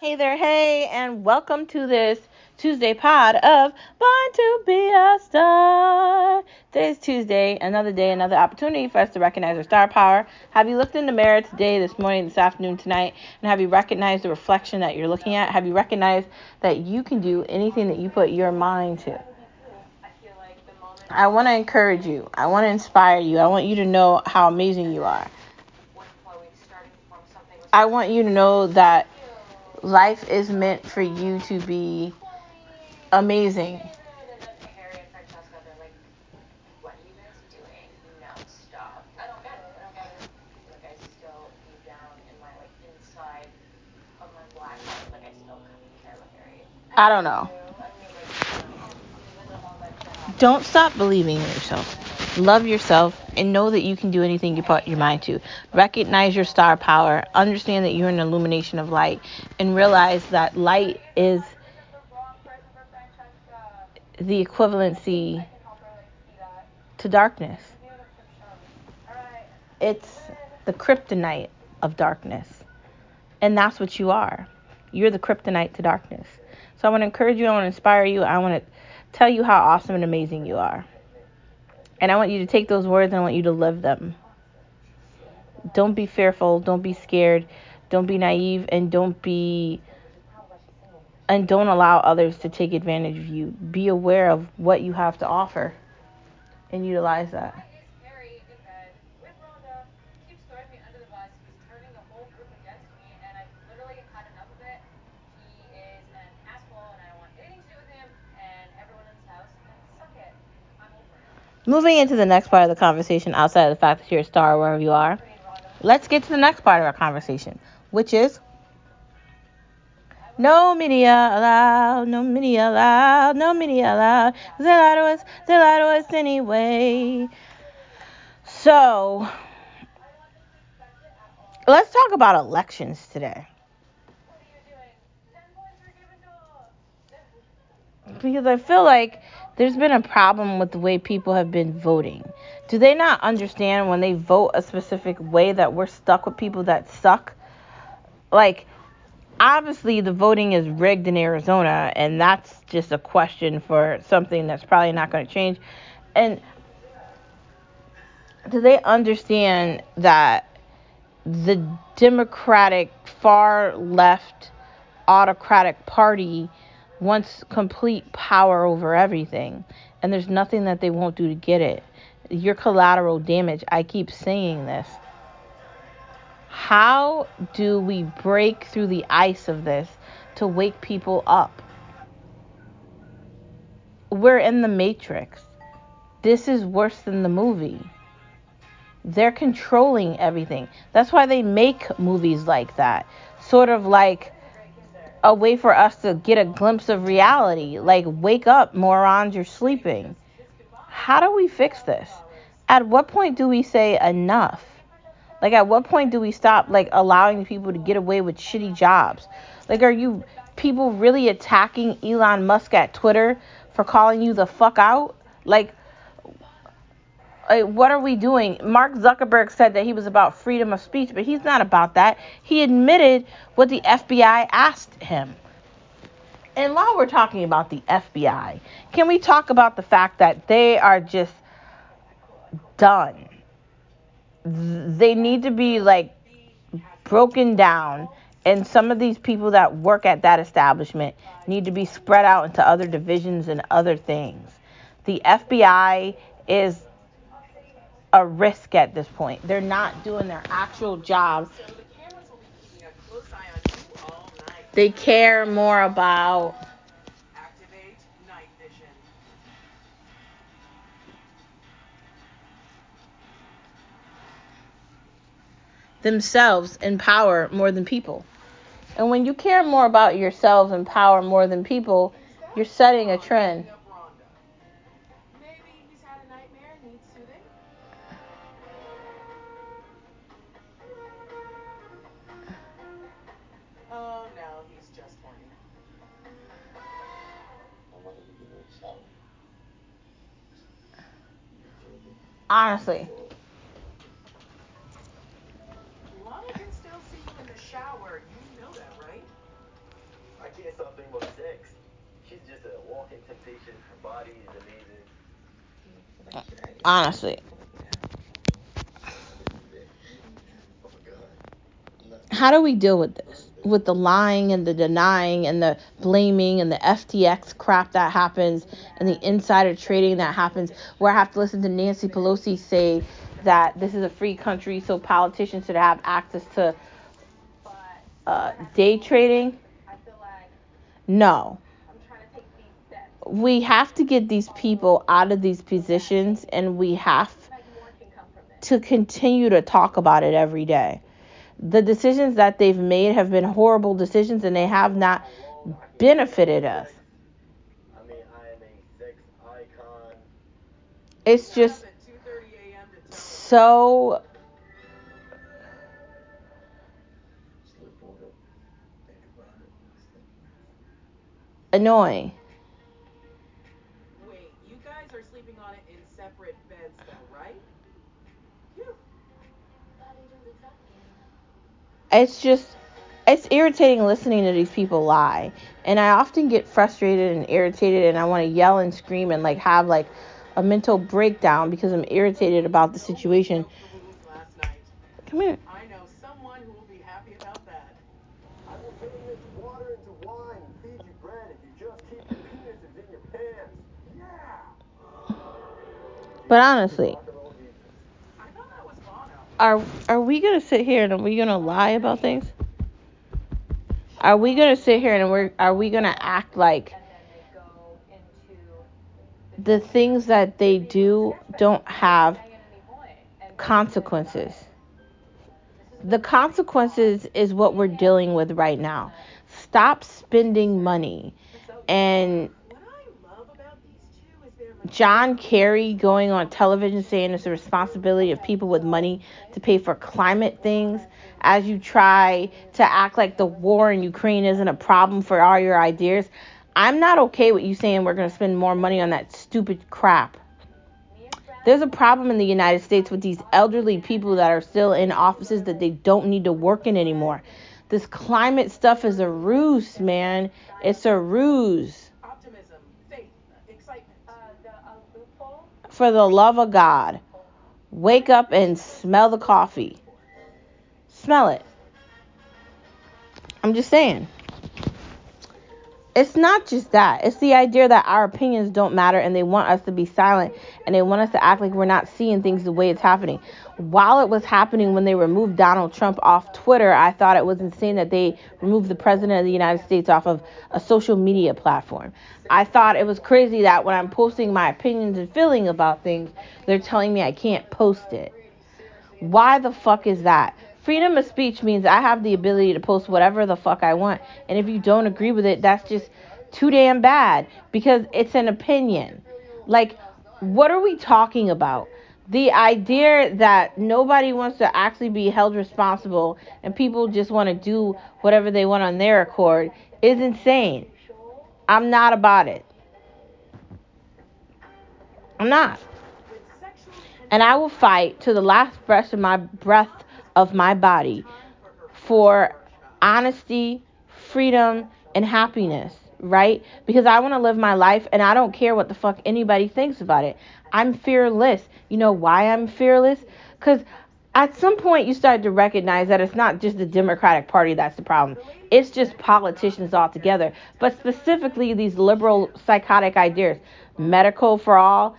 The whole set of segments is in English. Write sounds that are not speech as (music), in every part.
Hey there, hey, and welcome to this Tuesday pod of Born to Be a Star. Today's Tuesday, another day, another opportunity for us to recognize our star power. Have you looked in the mirror today, this morning, this afternoon, tonight, and have you recognized the reflection that you're looking at? Have you recognized that you can do anything that you put your mind to? I feel like the moment I want to encourage you. I want to inspire you. I want you to know how amazing you are. I want you to know that life is meant for you to be amazing. I don't know. Don't stop believing in yourself. Love yourself and know that you can do anything you put your mind to. Recognize your star power. Understand that you're an illumination of light and realize that light is the equivalency to darkness. It's the kryptonite of darkness. And that's what you are. You're the kryptonite to darkness. So I want to encourage you, I want to inspire you, I want to tell you how awesome and amazing you are. And I want you to take those words and I want you to live them. Don't be fearful, don't be scared, don't be naive, and don't be and don't allow others to take advantage of you. Be aware of what you have to offer and utilize that. Moving into the next part of the conversation, outside of the fact that you're a star wherever you are, let's get to the next part of our conversation, which is no media allowed, no media allowed, no media allowed. They lie to us, they lie to us anyway. So, let's talk about elections today. Because I feel like there's been a problem with the way people have been voting. Do they not understand when they vote a specific way that we're stuck with people that suck? Like, obviously, the voting is rigged in Arizona, and that's just a question for something that's probably not going to change. And do they understand that the Democratic far left autocratic party wants complete power over everything, and there's nothing that they won't do to get it. Your collateral damage, I keep saying this. How do we break through the ice of this to wake people up? We're in the matrix. This is worse than the movie. They're controlling everything. That's why they make movies like that. Sort of like a way for us to get a glimpse of reality. Like, wake up, morons, you're sleeping. How do we fix this? At what point do we say enough? Like, at what point do we stop, like, allowing people to get away with shitty jobs? Like, are you people really attacking Elon Musk at Twitter for calling you the fuck out? Like, like, what are we doing? Mark Zuckerberg said that he was about freedom of speech, but he's not about that. He admitted what the FBI asked him. And while we're talking about the FBI, can we talk about the fact that they are just done? They need to be like broken down, and some of these people that work at that establishment need to be spread out into other divisions and other things. The FBI is a risk at this point. They're not doing their actual jobs. They care more about themselves and power more than people. And when you care more about yourselves and power more than people, you're setting a trend. Honestly. Lana can still see you in the shower. You know that, right? hear something about sex. She's just a walking temptation. Her body is amazing. Uh, honestly. Oh my god. How do we deal with this? With the lying and the denying and the blaming and the FTX crap that happens and the insider trading that happens, where I have to listen to Nancy Pelosi say that this is a free country, so politicians should have access to uh, day trading. No. We have to get these people out of these positions and we have to continue to talk about it every day. The decisions that they've made have been horrible decisions and they have not benefited us. It's just At 2:30 a.m. to tell so annoying. It's just it's irritating listening to these people lie. And I often get frustrated and irritated and I want to yell and scream and like have like a mental breakdown because I'm irritated about the situation. Broke the rules last night. Come here. I know someone who will be happy about that. I will turn this water into wine and feed you bread if you just keep your penises in your pants. Yeah. But honestly, Rock and roll Jesus. I thought that was Bono. Are are we gonna sit here and are we gonna lie about things? Are we gonna sit here and we're are we gonna act like the things that they do don't have consequences? The consequences is what we're dealing with right now. Stop spending money. And What I love about these two is their John Kerry going on television saying it's the responsibility of people with money to pay for climate things as you try to act like the war in Ukraine isn't a problem for all your ideas. I'm not okay with you saying we're going to spend more money on that stupid crap. There's a problem in the United States with these elderly people that are still in offices that they don't need to work in anymore. This climate stuff is a ruse, man. It's a ruse. For the love of God, wake up and smell the coffee. Smell it. I'm just saying. It's not just that. It's the idea that our opinions don't matter and they want us to be silent and they want us to act like we're not seeing things the way it's happening. While it was happening when they removed Donald Trump off Twitter, I thought it was insane that they removed the president of the United States off of a social media platform. I thought it was crazy that when I'm posting my opinions and feeling about things, they're telling me I can't post it. Why the fuck is that? Freedom of speech means I have the ability to post whatever the fuck I want. And if you don't agree with it, that's just too damn bad because it's an opinion. Like, what are we talking about? The idea that nobody wants to actually be held responsible and people just want to do whatever they want on their accord is insane. I'm not about it. I'm not. And I will fight to the last breath of my breath of my body for honesty, freedom, and happiness, right? Because I want to live my life and I don't care what the fuck anybody thinks about it. I'm fearless. You know why I'm fearless? Because at some point you start to recognize that it's not just the Democratic Party that's the problem. It's just politicians altogether, but specifically these liberal psychotic ideas. Medicare for all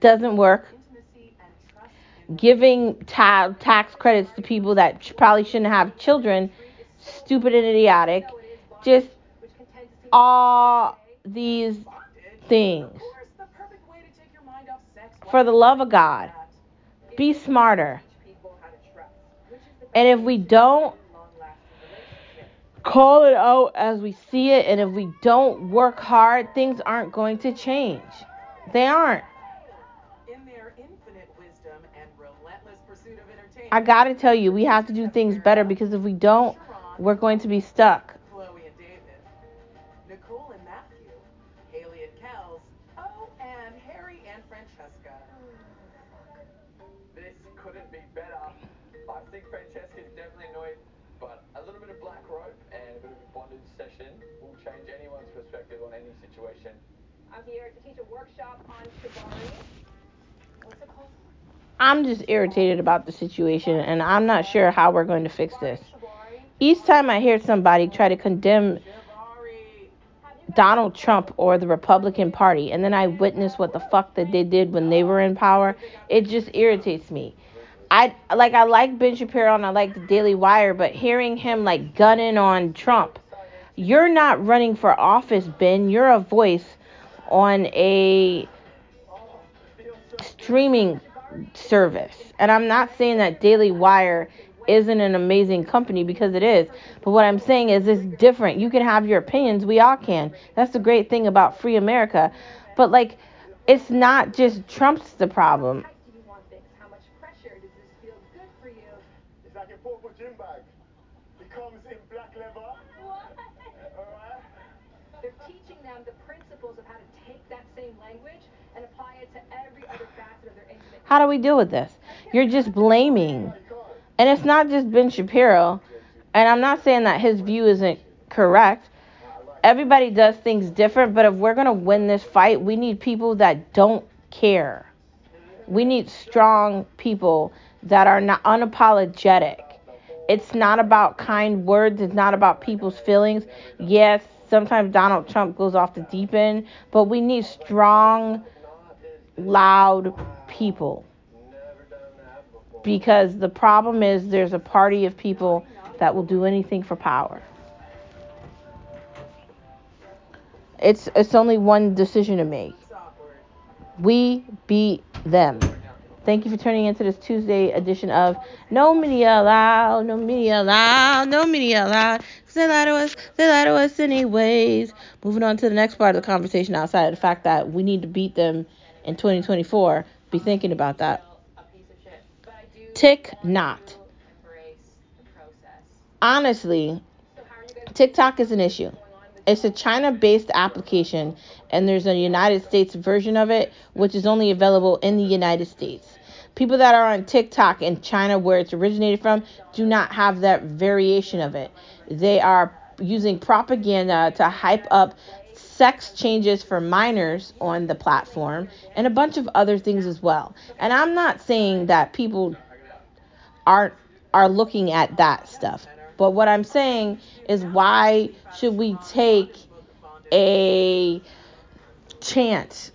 doesn't work. intimacy and trust in Giving ta- tax credits to people that sh- probably shouldn't have children, stupid and idiotic. Just all these things. For the love of God, be smarter. And if we don't call it out as we see it, and if we don't work hard, things aren't going to change. They aren't. In their infinite wisdom and relentless pursuit of entertainment, I gotta tell you, we have to do things better because if we don't, we're going to be stuck. Chloe and David, Nicole and Matthew, Haley and Kels, oh, and Harry and Francesca. This couldn't be better. I think Francesca's definitely annoyed, but a little bit of black rope and a bit of a bondage session situation. I'm here to teach a workshop on shibari. What's it called? I'm just irritated about the situation, and I'm not sure how we're going to fix this. Each time I hear somebody try to condemn Donald Trump or the Republican Party, and then I witness what the fuck that they did when they were in power, it just irritates me. I like I like Ben Shapiro and I like the Daily Wire, but hearing him like gunning on Trump, you're not running for office, Ben. You're a voice on a streaming service. And I'm not saying that Daily Wire isn't an amazing company because it is. But what I'm saying is it's different. You can have your opinions, we all can. That's the great thing about free America. But like it's not just Trump's the problem. How do you want things? How much pressure? Does this feel good for you? It's like a purple gym bag. It comes in black leather. What? Alright? They're teaching them the principles of how to take that same language and apply it to every other facet of their intimate. How do we deal with this? You're just blaming. And it's not just Ben Shapiro. And I'm not saying that his view isn't correct. Everybody does things different, but if we're going to win this fight, we need people that don't care. We need strong people that are not unapologetic. It's not about kind words, it's not about people's feelings. Yes, sometimes Donald Trump goes off the deep end, but we need strong, loud people that because the problem is there's a party of people that will do anything for power. It's it's only one decision to make. We beat them. Thank you for tuning into this Tuesday edition of No Media Allowed, No Media Allowed, No Media Allowed. They lie to us, they lie to us anyways. Moving on to the next part of the conversation outside of the fact that we need to beat them in 2024. Be thinking about that. Tick not. Honestly, TikTok is an issue. It's a China based application, and there's a United States version of it, which is only available in the United States. People that are on TikTok in China, where it's originated from, do not have that variation of it. They are using propaganda to hype up sex changes for minors on the platform and a bunch of other things as well. And I'm not saying that people aren't are looking at that stuff. But what I'm saying is why should we take a chance?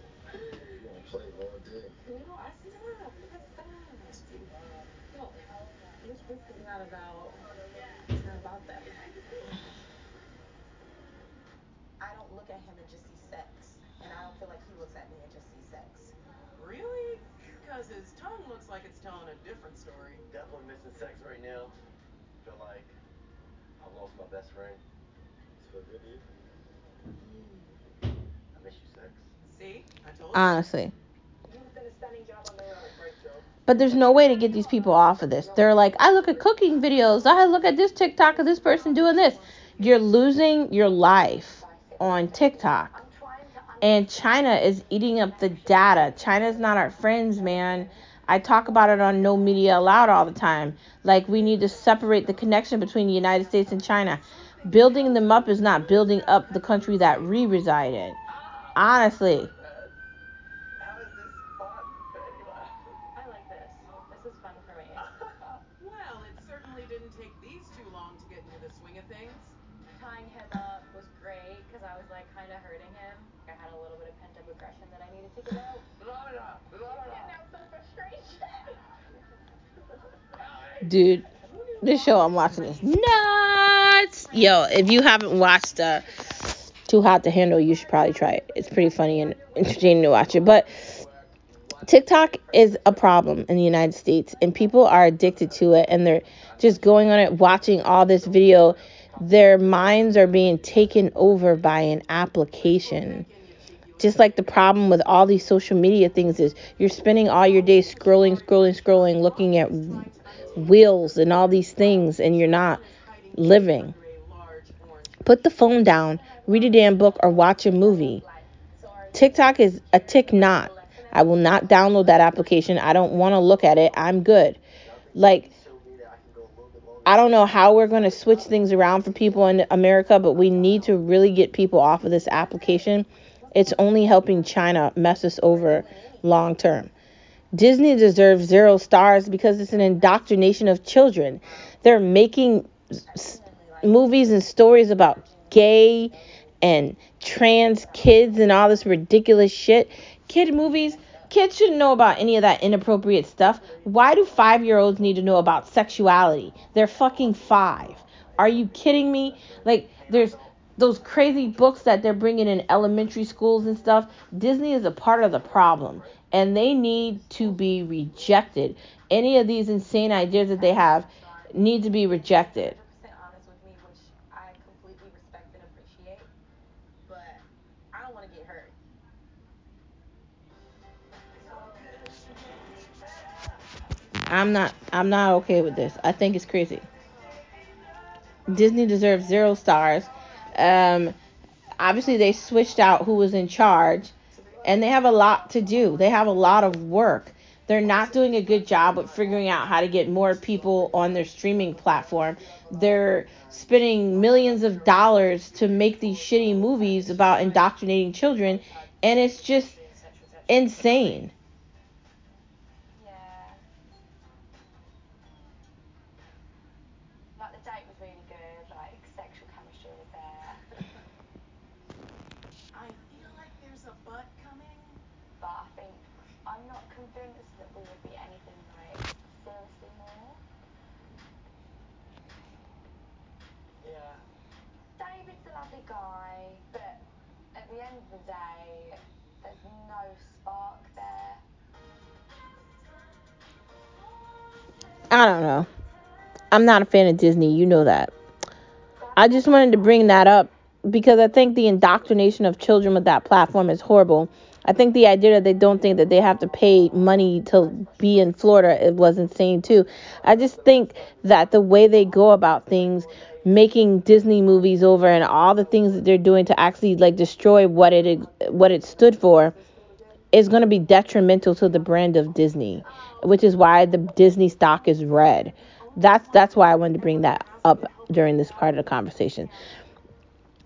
I don't look at him and just see sex. And I don't feel like he looks at me and just sees sex. Really? Because his tongue looks like it's telling a different story. Definitely missing sex right now. Feel like I lost my best friend. It's for good, you? I miss you, sex. See? I told you. Honestly. You've done a stunning job on the road. But there's no way to get these people off of this. They're like, I look at cooking videos. I look at this TikTok of this person doing this. You're losing your life on TikTok. And China is eating up the data. China's not our friends, man. I talk about it on No Media Allowed all the time. Like, we need to separate the connection between the United States and China. Building them up is not building up the country that we reside in. Honestly. Dude, this show I'm watching is nuts. Yo, if you haven't watched uh, Too Hot to Handle, you should probably try it. It's pretty funny and entertaining to watch it. But TikTok is a problem in the United States, and people are addicted to it, and they're just going on it, watching all this video. Their minds are being taken over by an application. Just like the problem with all these social media things is you're spending all your day scrolling, scrolling, scrolling, looking at wheels and all these things, and you're not living. Put the phone down, read a damn book, or watch a movie. TikTok is a tick not. I will not download that application. I don't want to look at it. I'm good. Like, I don't know how we're going to switch things around for people in America, but we need to really get people off of this application. It's only helping China mess us over long term. Disney deserves zero stars because it's an indoctrination of children. They're making s- movies and stories about gay and trans kids and all this ridiculous shit. Kid movies, kids shouldn't know about any of that inappropriate stuff. Why do five year olds need to know about sexuality? They're fucking five. Are you kidding me? Like, there's those crazy books that they're bringing in elementary schools and stuff. Disney is a part of the problem, and they need to be rejected. Any of these insane ideas that they have need to be rejected. 100% honest with me, which I completely respect and appreciate. But I don't want to get hurt. I'm not I'm not okay with this. I think it's crazy. Disney deserves zero stars. Um obviously they switched out who was in charge and they have a lot to do. They have a lot of work. They're not doing a good job with figuring out how to get more people on their streaming platform. They're spending millions of dollars to make these shitty movies about indoctrinating children and it's just insane. The day, there's no spark there. I don't know. I'm not a fan of Disney, you know that. I just wanted to bring that up because I think the indoctrination of children with that platform is horrible. I think the idea that they don't think that they have to pay money to be in Florida it was insane too. I just think that the way they go about things, making Disney movies over and all the things that they're doing to actually like destroy what it what it stood for is going to be detrimental to the brand of Disney, which is why the Disney stock is red. That's that's why I wanted to bring that up during this part of the conversation.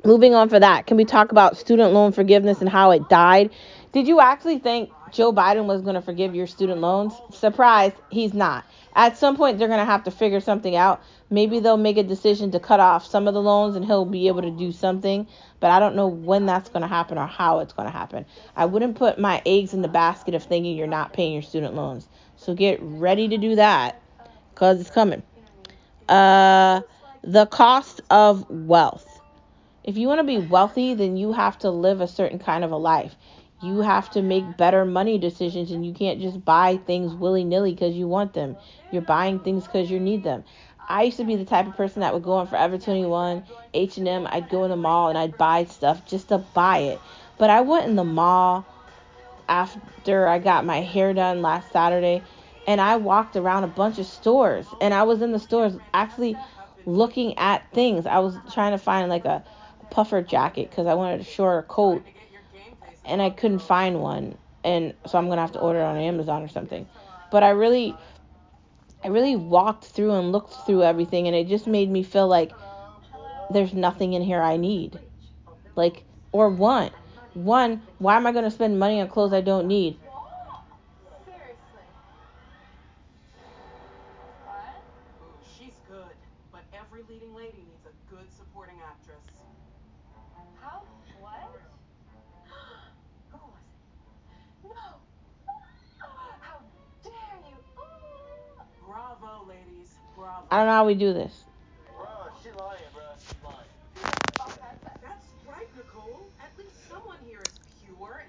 Moving on for that, can we talk about student loan forgiveness and how it died? Did you actually think Joe Biden was going to forgive your student loans? Surprise, he's not. At some point, they're going to have to figure something out. Maybe they'll make a decision to cut off some of the loans and he'll be able to do something. But I don't know when that's going to happen or how it's going to happen. I wouldn't put my eggs in the basket of thinking you're not paying your student loans. So get ready to do that because it's coming. Uh, the cost of wealth. If you want to be wealthy, then you have to live a certain kind of a life. You have to make better money decisions, and you can't just buy things willy nilly because you want them. You're buying things because you need them. I used to be the type of person that would go on Forever 21, H&M. I'd go in the mall and I'd buy stuff just to buy it. But I went in the mall after I got my hair done last Saturday, and I walked around a bunch of stores, and I was in the stores actually looking at things. I was trying to find like a puffer jacket because I wanted a shorter coat To get your game face and I couldn't find one, and so I'm gonna have to order it on Amazon or something. But I really, I really walked through and looked through everything, and it just made me feel like there's nothing in here I need, like or want. One, why am I gonna spend money on clothes I don't need?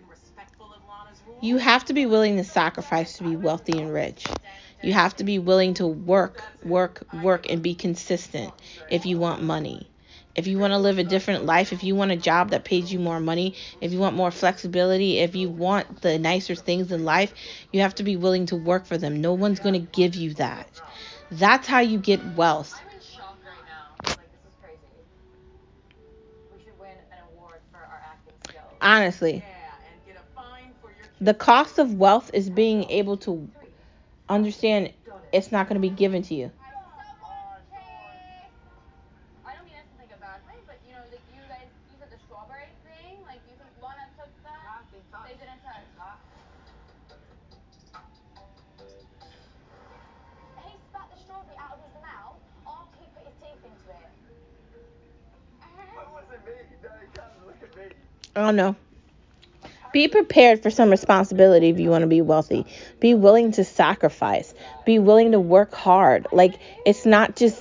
Respectful of Lana's rules. You have to be willing to sacrifice to be wealthy and rich. You have to be willing to work, work, work, and be consistent if you want money. If you want to live a different life, if you want a job that pays you more money, if you want more flexibility, if you want the nicer things in life, you have to be willing to work for them. No one's going to give you that. That's how you get wealth. I'm in shock right now. Like, this is crazy. We should win an award for our acting skills. Honestly, Yeah, and get a fine for your the cost of wealth is being able to understand it's not going to be given to you. I don't know. Be prepared for some responsibility if you want to be wealthy. Be willing to sacrifice. Be willing to work hard. Like it's not just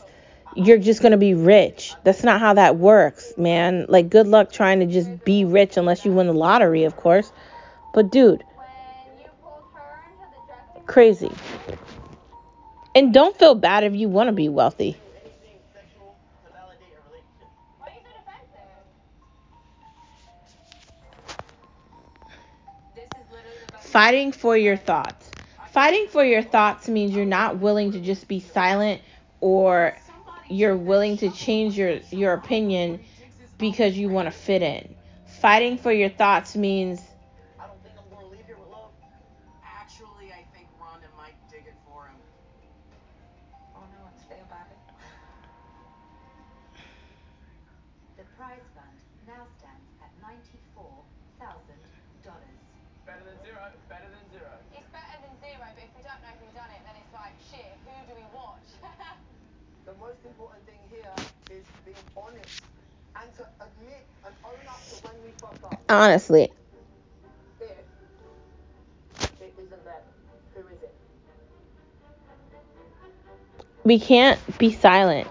you're just going to be rich. That's not how that works, man. Like good luck trying to just be rich unless you win the lottery, of course. But dude, crazy. And don't feel bad if you want to be wealthy. Fighting for your thoughts. Fighting for your thoughts means you're not willing to just be silent or you're willing to change your your opinion because you want to fit in. Fighting for your thoughts means honestly, If it isn't them, who is it? we can't be silent.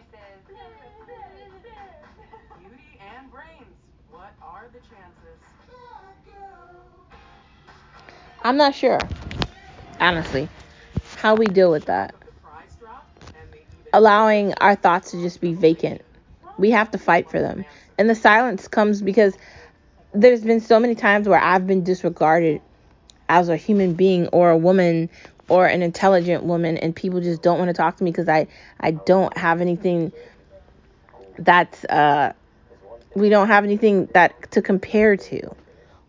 Are geniuses. Beauty and brains. What are the chances? I'm not sure, honestly, how we deal with that. The prize drop and they even Allowing our thoughts to just be vacant. We have to fight for them. And the silence comes because there's been so many times where I've been disregarded as a human being or a woman or an intelligent woman and people just don't want to talk to me because I I don't have anything that's uh we don't have anything that to compare to.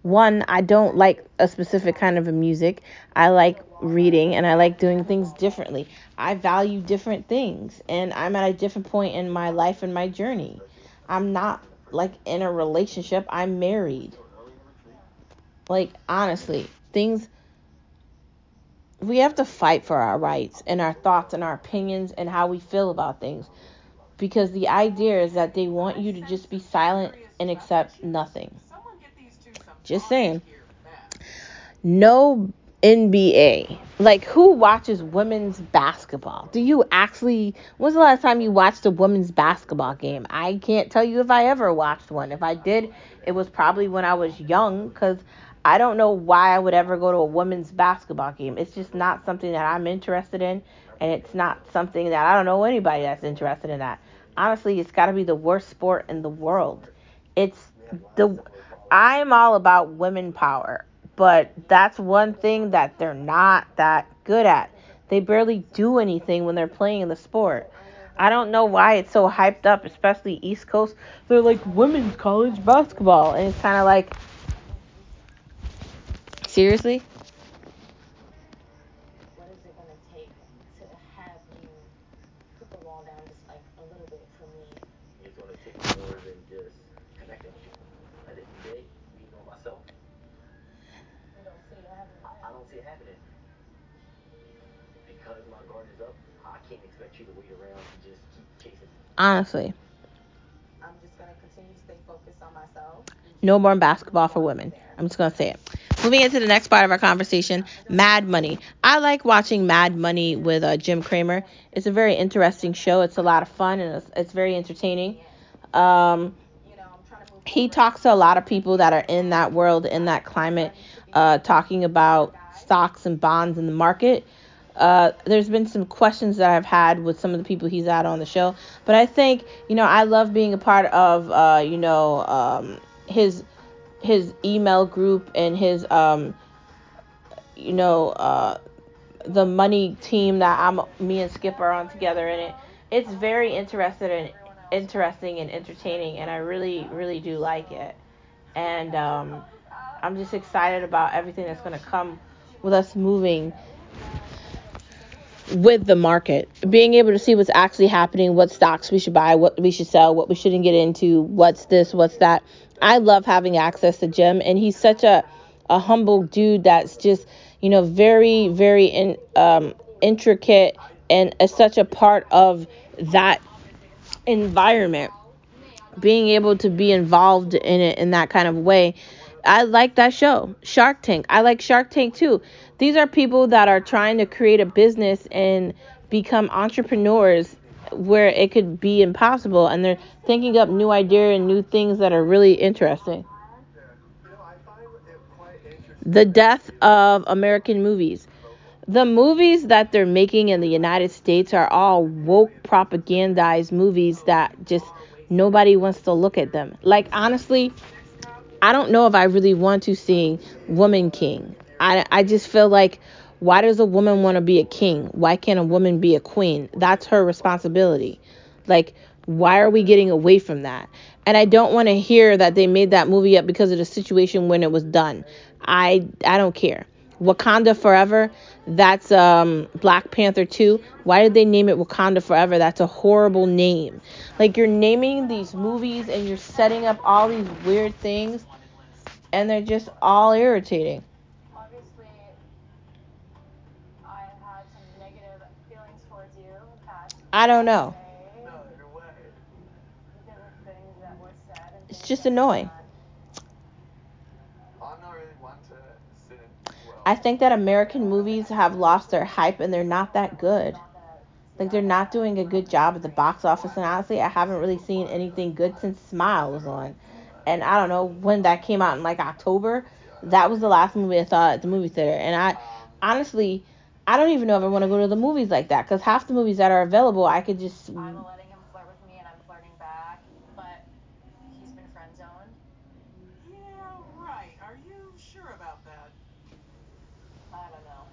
One, I don't like a specific kind of a music. I like reading and I like doing things differently. I value different things and I'm at a different point in my life and my journey. I'm not like in a relationship. I'm married. Like honestly, things we have to fight for our rights and our thoughts and our opinions and how we feel about things. Because the idea is that they want you to just be silent and accept nothing. Just saying. no NBA. Like, who watches women's basketball? Do you actually? When's the last time you watched a women's basketball game? I can't tell you if I ever watched one. If I did, it was probably when I was young, because I don't know why I would ever go to a women's basketball game. It's just not something that I'm interested in, and it's not something that I don't know anybody that's interested in that. Honestly, it's got to be the worst sport in the world. It's the I'm all about women power, but that's one thing that they're not that good at. They barely do anything when they're playing in the sport. I don't know why it's so hyped up, especially East Coast. They're like women's college basketball, and it's kind of like, seriously? What is it gonna take to have you put the wall down just like a little bit for me? It's gonna take more than just connecting with you. At the end of the day, me know myself, You don't see it happening. I, I don't see it happening. Because my guard is up, I can't expect you to wait around and just keep chasing. Honestly, I'm just gonna continue to stay focused on myself. no more basketball for women. I'm just gonna say it. Moving into the next part of our conversation, Mad Money. I like watching Mad Money with uh, Jim Cramer. It's a very interesting show. It's a lot of fun and it's, it's very entertaining. Um, he talks to a lot of people that are in that world, in that climate, uh, talking about stocks and bonds in the market. Uh, there's been some questions that I've had with some of the people he's had on the show, but I think you know I love being a part of uh, you know um, his his email group and his um, you know uh, the money team that I'm me and Skip are on together in it. It's very interested and interesting and entertaining, and I really really do like it. And um, I'm just excited about everything that's gonna come with us moving with the market, being able to see what's actually happening, what stocks we should buy, what we should sell, what we shouldn't get into, what's this, what's that. I love having access to Jim, and he's such a a humble dude that's just you know very very in, um, intricate and is such a part of that environment. Being able to be involved in it in that kind of way. I like that show, Shark Tank. I like Shark Tank too. These are people that are trying to create a business and become entrepreneurs where it could be impossible and they're thinking up new ideas and new things that are really interesting. The death of American movies. The movies that they're making in the United States are all woke propagandized movies that just nobody wants to look at them. Like honestly, I don't know if I really want to see Woman King. I I just feel like why does a woman want to be a king? Why can't a woman be a queen? That's her responsibility. Like why are we getting away from that? And I don't want to hear that they made that movie up because of the situation when it was done. I I don't care. Wakanda Forever, that's um Black Panther 2. Why did they name it Wakanda Forever? That's a horrible name. Like you're naming these movies and you're setting up all these weird things and they're just all irritating. Obviously, I've had some negative feelings towards you in the past. I don't know. It's just annoying. I think that American movies have lost their hype and they're not that good. Like they're not doing a good job at the box office and honestly I haven't really seen anything good since Smile was on. And I don't know when that came out in like October. That was the last movie I saw at the movie theater and I honestly I don't even know if I want to go to the movies like that cuz half the movies that are available I could just I'm letting him flirt with me and I'm flirting back, but he's been friend zoned. Yeah, right. Are you sure about that? I don't know.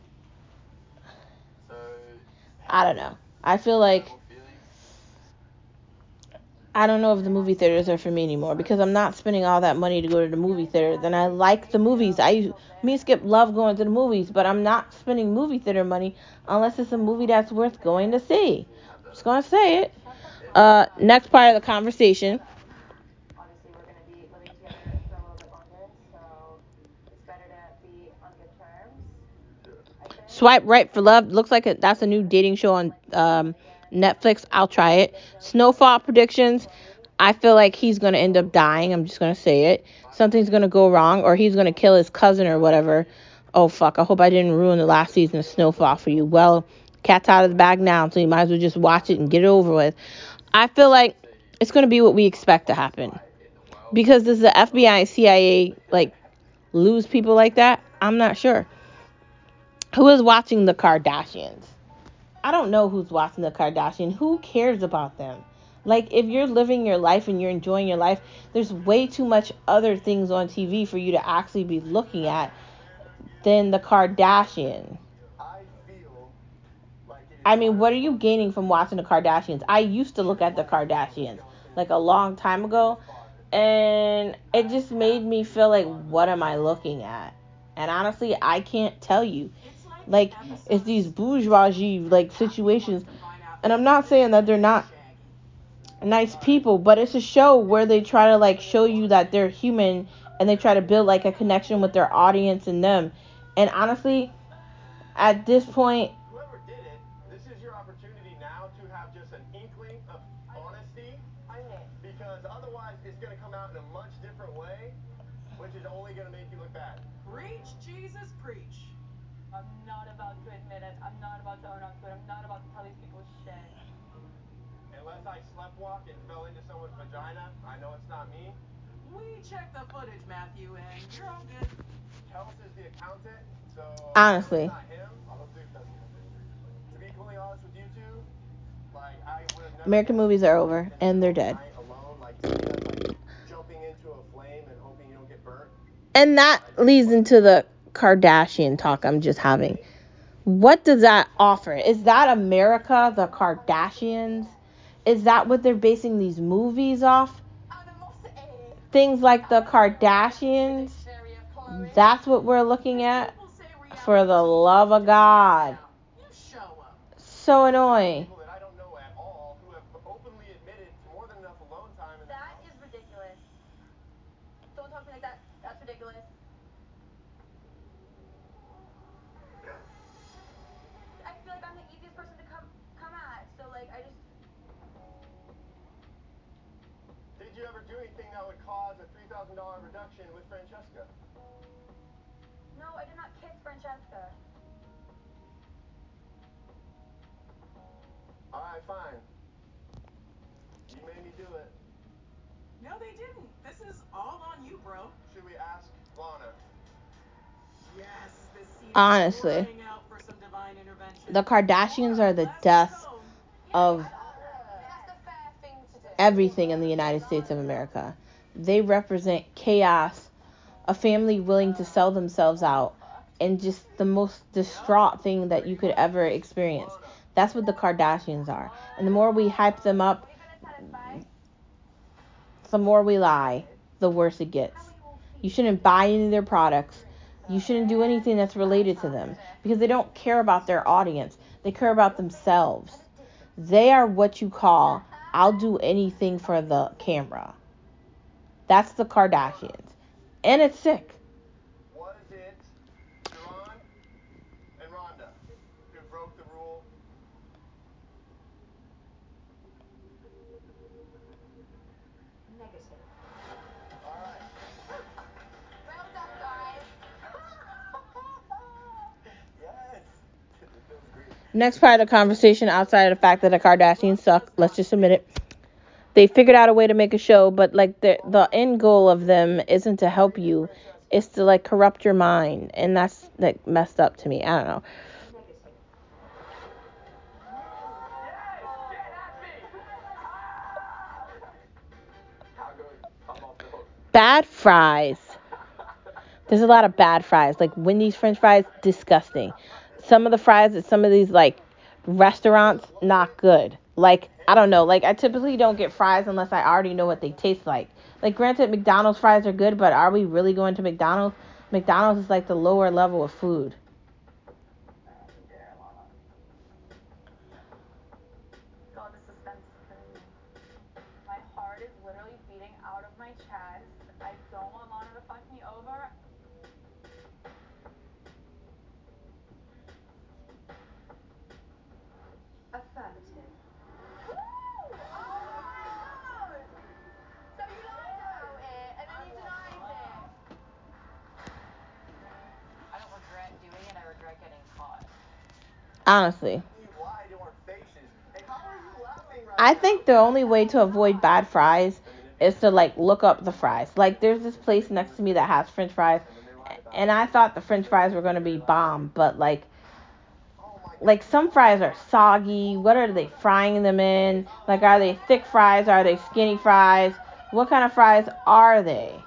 So. I don't know. I feel like Feelings? I don't know if the movie theaters are for me anymore because I'm not spending all that money to go to the movie theater. Then I like the movies. I me and Skip love going to the movies, but I'm not spending movie theater money unless it's a movie that's worth going to see. I'm Just gonna say it. Uh, next part of the conversation. Swipe right for love. Looks like a, that's a new dating show on um, Netflix. I'll try it. Snowfall predictions. I feel like he's gonna end up dying. I'm just gonna say it. Something's gonna go wrong, or he's gonna kill his cousin or whatever. Oh fuck! I hope I didn't ruin the last season of Snowfall for you. Well, cat's out of the bag now, so you might as well just watch it and get it over with. I feel like it's gonna be what we expect to happen. Because does the FBI and CIA like lose people like that? I'm not sure. Who is watching the Kardashians? I don't know who's watching the Kardashian. Who cares about them? Like, if you're living your life and you're enjoying your life, there's way too much other things on TV for you to actually be looking at than the Kardashian. I mean, what are you gaining from watching the Kardashians? I used to look at the Kardashians like a long time ago, and it just made me feel like, what am I looking at? And honestly, I can't tell you. Like, it's these bourgeoisie like situations, and I'm not saying that they're not nice people, but it's a show where they try to like show you that they're human and they try to build like a connection with their audience and them. And honestly, at this point, Whoever did it, this is your opportunity now to have just an inkling of honesty, I'm Nick. because otherwise it's going to come out in a much different way, which is only going to make you look bad. Preach, Jesus, preach. I'm not about to admit it. I'm not about to own up to it. I'm not about to tell these people shit. Unless I and fell into someone's vagina, I know it's not me. We checked the footage, Matthew, and you're all good. Kels is the accountant, so Honestly. not him. Like I would have never American guessed movies are over in the and they're middle dead. of the night Alone, like, to me, that's like jumping into a flame and hoping you don't get burnt. And that leads into the Kardashian talk I'm just having. What does that offer? Is that America, the Kardashians? Is that what they're basing these movies off? Things like the Kardashians? That's what we're looking at? For the love of God. So annoying. People that I don't know at all who have openly admitted to more than enough alone time in the That house. is ridiculous. Don't talk to me like that. That's ridiculous. I feel like I'm the easiest person to come come at. So like I just Did you ever do anything that would cause a $3,000 reduction with Francesca? no, I did not kiss Francesca. All right, fine. You made me do it. No, they didn't. This is all on you, bro. Should we ask Lana? Yes, this Honestly. out for some divine intervention. The Kardashians are the Last death of That's the fair thing to do. everything in the United States of America. They represent chaos, a family willing to sell themselves out, and just the most distraught thing that you could ever experience. That's what the Kardashians are. And the more we hype them up, the more we lie, the worse it gets. You shouldn't buy any of their products. You shouldn't do anything that's related to them because they don't care about their audience. They care about themselves. They are what you call, I'll do anything for the camera. That's the Kardashians. And it's sick. Was it Sharon and Rhonda who broke the rule? Negative. All right. Well done, guys. (laughs) yes. it feels great. Next part of the conversation, outside of the fact that the Kardashians suck, let's just admit it. They figured out a way to make a show, but like the the end goal of them isn't to help you, it's to like corrupt your mind, and that's like messed up to me. I don't know. Bad fries. There's a lot of bad fries. Like Wendy's French fries, disgusting. Some of the fries at some of these like restaurants, not good. Like I don't know. Like I typically don't get fries unless I already know what they taste like. Like granted, McDonald's fries are good, but are we really going to McDonald's? McDonald's is like the lower level of food. God, the suspense is killing me. My heart is literally beating out of my chest. I don't want Lana to fuck me over. Affirmative. So you lied about it and then you denied it. I don't regret doing it. I regret getting caught. Honestly. You lie to our faces. Hey, how are you laughing right I think the only way to avoid bad fries is to like look up the fries. Like there's this place next to me that has french fries and I thought the french fries were going to be bomb, but like like some fries are soggy. What are they frying them in? Like are they thick fries? Are they skinny fries? What kind of fries are they?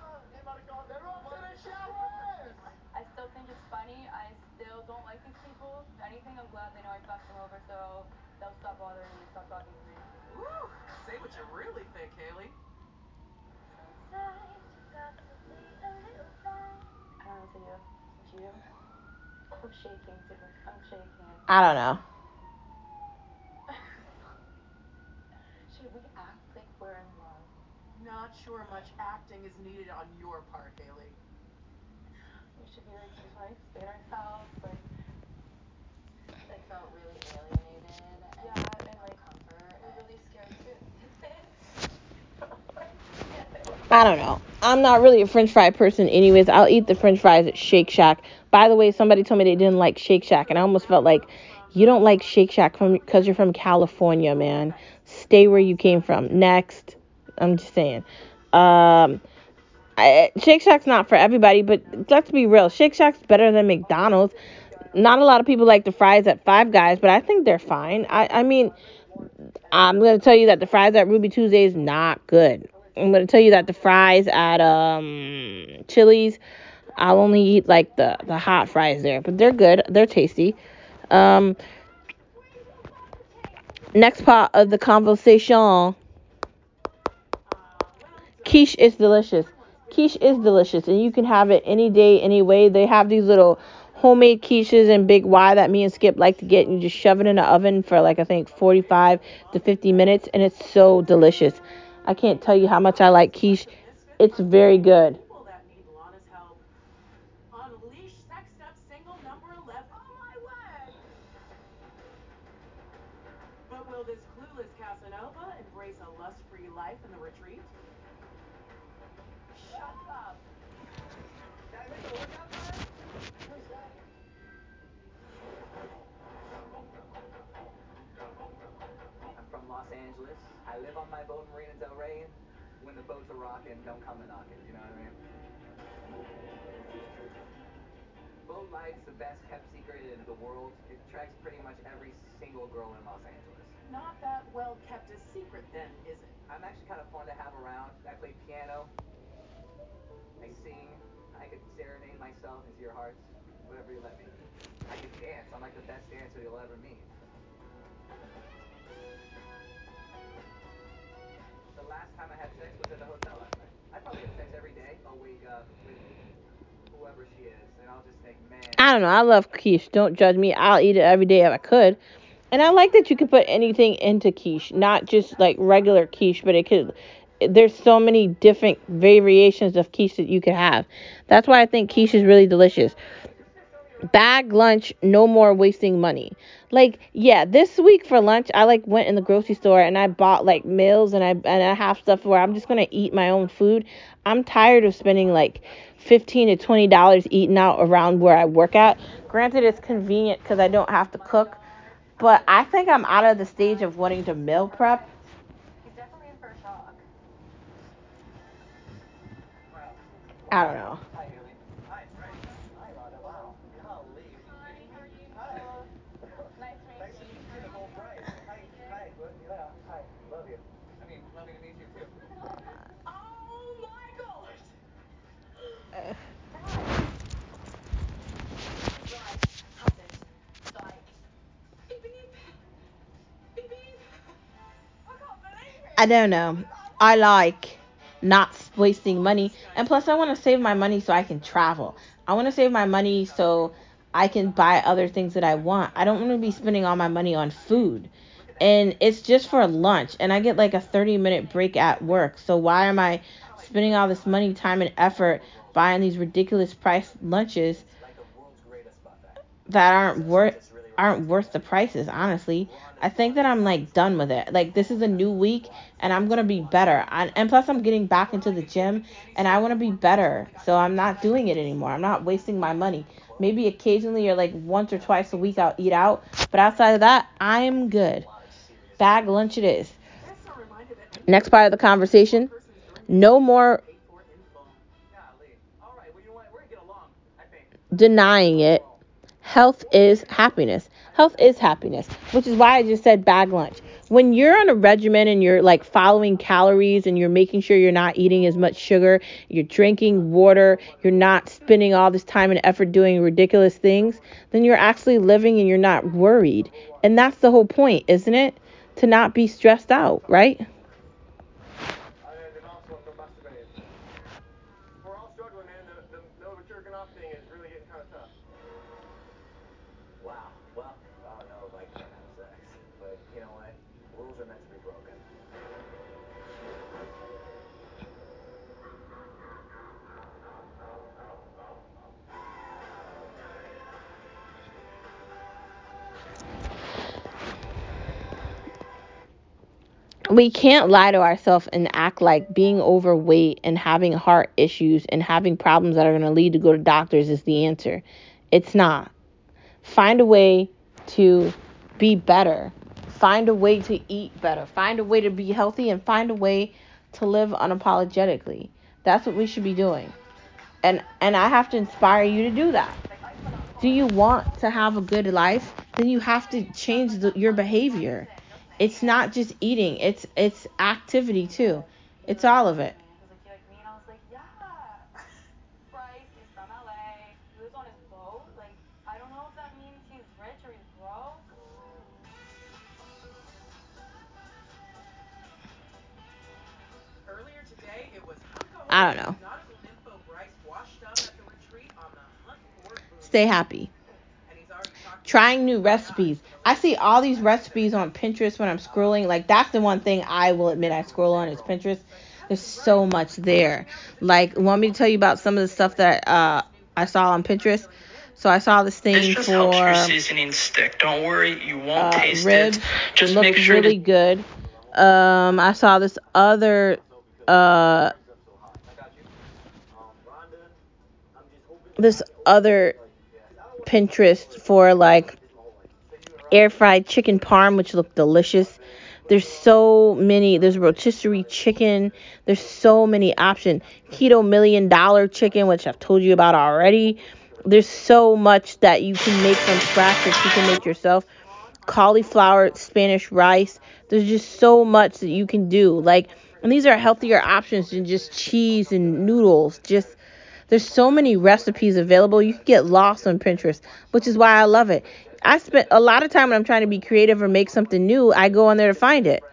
I don't know. (sighs) Should we act like we're in love? Not sure much acting is needed on your part, Haley. We should be like, just want to ourselves, like, I felt really alienated and Yeah, and, like, comfort. we're really scared to (laughs) I don't know. I'm not really a french fry person anyways. I'll eat the french fries at Shake Shack. By the way, somebody told me they didn't like Shake Shack and I almost felt like you don't like Shake Shack from cuz you're from California, man. Stay where you came from. Next. I'm just saying. Um I, Shake Shack's not for everybody, but let's be real. Shake Shack's better than McDonald's. Not a lot of people like the fries at Five Guys, but I think they're fine. I I mean, I'm gonna tell you that the fries at Ruby Tuesday is not good. I'm gonna tell you that the fries at um Chili's, I'll only eat like the the hot fries there, but they're good. They're tasty. Um, next part of the conversation. Quiche is delicious. Quiche is delicious, and you can have it any day, any way. They have these little homemade quiches in Big Y that me and Skip like to get, and you just shove it in the oven for like I think 45 to 50 minutes, and it's so delicious. I can't tell you how much I like quiche. It's very good. People that need Lana's help. Unleash sexed up single number 11. Oh my word! But will this clueless Casanova embrace a lust-free life in the retreat? I live on my boat in Marina Del Rey. When the boats are rocking, don't come and knock it. You know what I mean? Boat life's the best kept secret in the world. It attracts pretty much every single girl in Los Angeles. Not that well kept a secret then, is it? I'm actually kind of fun to have around. I play piano. I sing. I could serenade myself into your hearts, whatever you let me. I can dance. I'm like the best dancer you'll ever meet. Last time I had sex was at the hotel last night. I probably have sex every day. I'll wake up with whoever she is, and I'll just think, man. I don't know. I love quiche. Don't judge me. I'll eat it every day if I could. And I like that you can put anything into quiche, not just like regular quiche, but it could. There's so many different variations of quiche that you could have. That's why I think quiche is really delicious. Bag lunch, no more wasting money. Like, yeah, this week for lunch, I like went in the grocery store and I bought like meals and I and I have stuff where I'm just gonna eat my own food. I'm tired of spending like fifteen to twenty dollars eating out around where I work at. Granted, it's convenient because I don't have to cook, but I think I'm out of the stage of wanting to meal prep. I don't know. Hi, Haley. Hi, Frank. Hi, Lana. Wow. Golly. Hi, how are you? Hi, Lana. Nice to meet Nice to you. meet you, Nicole Price. Hi. Hi. What? Yeah. Hi. Love you. I mean, lovely to meet you too. Oh my god! Uh, Right. How's it? Like, beep beep. Beep beep. I can't believe it. I don't know. I like not wasting money, and plus, I want to save my money so I can travel. I want to save my money so I can buy other things that I want. I don't want to be spending all my money on food. And it's just for lunch, and I get like a 30 minute break at work. So why am I spending all this money, time, and effort buying these ridiculous price lunches that aren't worth aren't worth the prices? Honestly, I think that I'm like done with it. Like this is a new week, and I'm gonna be better. I, and plus, I'm getting back into the gym, and I want to be better. So I'm not doing it anymore. I'm not wasting my money. Maybe occasionally or like once or twice a week I'll eat out, but outside of that, I'm good. Bag lunch it is. Guests are reminded that Next part of the conversation. No more paid for in full. Golly. All right. Well, you know what? We're gonna get along. I think. denying it. Health is happiness. Health is happiness, which is why I just said bag lunch. When you're on a regimen and you're like following calories and you're making sure you're not eating as much sugar, you're drinking water, you're not spending all this time and effort doing ridiculous things, then you're actually living and you're not worried. And that's the whole point, isn't it? To not be stressed out, right? We can't lie to ourselves and act like being overweight and having heart issues and having problems that are going to lead to go to doctors is the answer. It's not. Find a way to be better. Find a way to eat better. Find a way to be healthy and find a way to live unapologetically. That's what we should be doing. And and I have to inspire you to do that. Do you want to have a good life? Then you have to change the, your behavior. It's not just eating. It's it's activity too. It's all of it. He was like, you like me? And I was like, yeah. (laughs) Bryce is from LA. He lives on his boat. Like, I don't know if that means he's rich or he's broke. Earlier today, it was Hunka I don't know. Nautical nympho Bryce washed up at the retreat on the hunt for booty. Stay happy. And he's already talked Trying new recipes. I see all these recipes on Pinterest when I'm scrolling. Like that's the one thing I will admit I scroll on is Pinterest. There's so much there. Like, want me to tell you about some of the stuff that uh, I saw on Pinterest? So I saw this thing This just helps your for seasoning stick. Don't worry, you won't uh, taste ribs. it. Just make sure really to good. Um, I saw this other uh this other Pinterest for like air fried chicken parm, which looked delicious. There's so many. There's rotisserie chicken. There's so many options. Keto million dollar chicken, which I've told you about already. There's so much that you can make from scratch that you can make yourself. Cauliflower, Spanish rice. There's just so much that you can do. Like, and these are healthier options than just cheese and noodles. Just there's so many recipes available. You can get lost on Pinterest, which is why I love it. I spent a lot of time when I'm trying to be creative or make something new, I go on there to find it.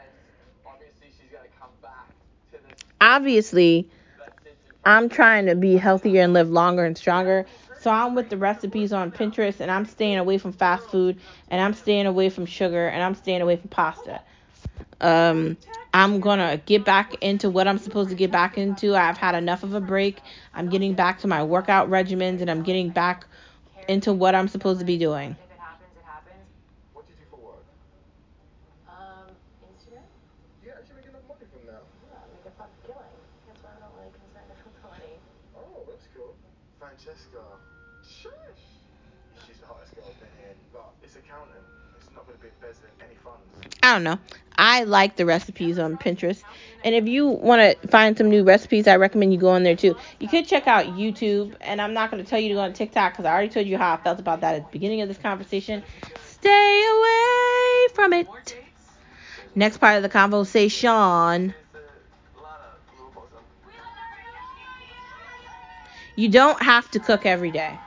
Obviously, I'm trying to be healthier and live longer and stronger. So I'm with the recipes on Pinterest and I'm staying away from fast food and I'm staying away from sugar and I'm staying away from pasta. Um I'm going to get back into what I'm supposed to get back into. I've had enough of a break. I'm getting back to my workout regimens and I'm getting back into what I'm supposed to be doing. If it happens, it happens. What do you do for work? Um, Instagram? You actually make enough money from that? Yeah, make a fucking killing. That's why I'm really concerned about the money. Oh, that's cool. Francesca. Shush. She's the hottest girl I've been here. But it's accountant. It's not going to be embezzling any funds. I don't know. I like the recipes on Pinterest. And if you want to find some new recipes, I recommend you go on there too. You could check out YouTube, and I'm not going to tell you to go on TikTok because I already told you how I felt about that at the beginning of this conversation. Stay away from it. Next part of the conversation. You don't have to cook every day.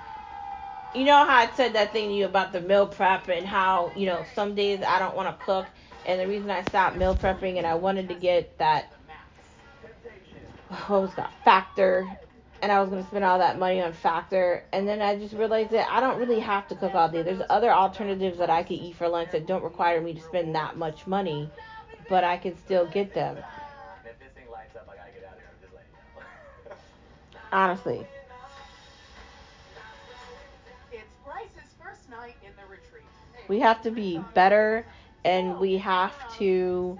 You know how I said that thing to you about the meal prep and how, you know, some days I don't want to cook. And the reason I stopped meal prepping and I wanted to get that, what was that, factor. And I was going to spend all that money on factor. And then I just realized that I don't really have to cook all day. There's other alternatives that I could eat for lunch that don't require me to spend that much money. But I can still get them. And if this thing lights up, I gotta get out of here. I'm just letting you know. Honestly. It's Bryce's first night in the retreat. We have to be better and we have to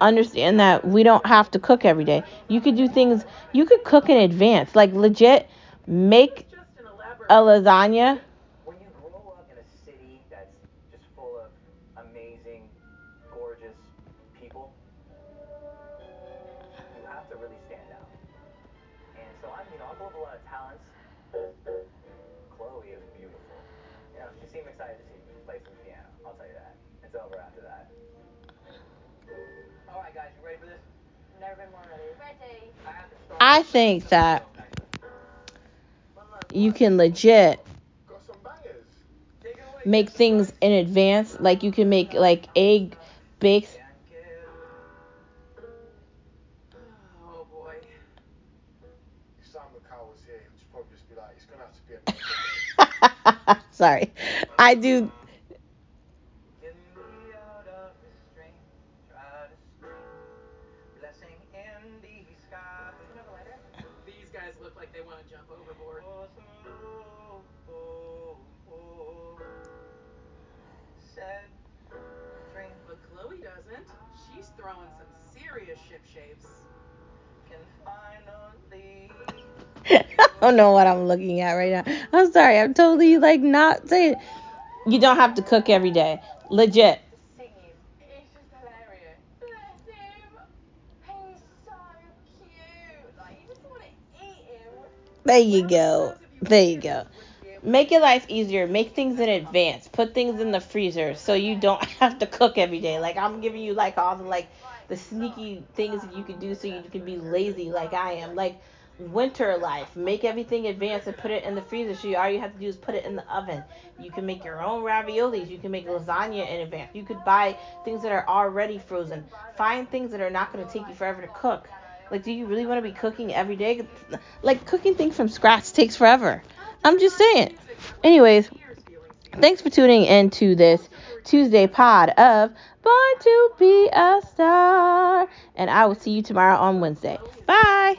understand that we don't have to cook every day. You could do things you could cook in advance. Like legit make a lasagna. I think that you can legit Got some bangers. Take it away. make things in advance. Like you can make like egg baked. Oh boy. If Sam McCall ship shapes. can finally. (laughs) I don't know what I'm looking at right now. I'm sorry. I'm totally like not saying you don't have to cook every day. Legit. There you go. There you go. Make your life easier. Make things in advance. Put things in the freezer so you don't (laughs) have to cook every day. Like I'm giving you like all the like the sneaky things that you can do so you can be lazy like I am. Like winter life. Make everything advance and put it in the freezer. So you all you have to do is put it in the oven. You can make your own raviolis. You can make lasagna in advance. You could buy things that are already frozen. Find things that are not going to take you forever to cook. Like, do you really want to be cooking every day? Like, cooking things from scratch takes forever. I'm just saying. Anyways, thanks for tuning in to this Tuesday pod of Born to Be a Star. And I will see you tomorrow on Wednesday. Bye.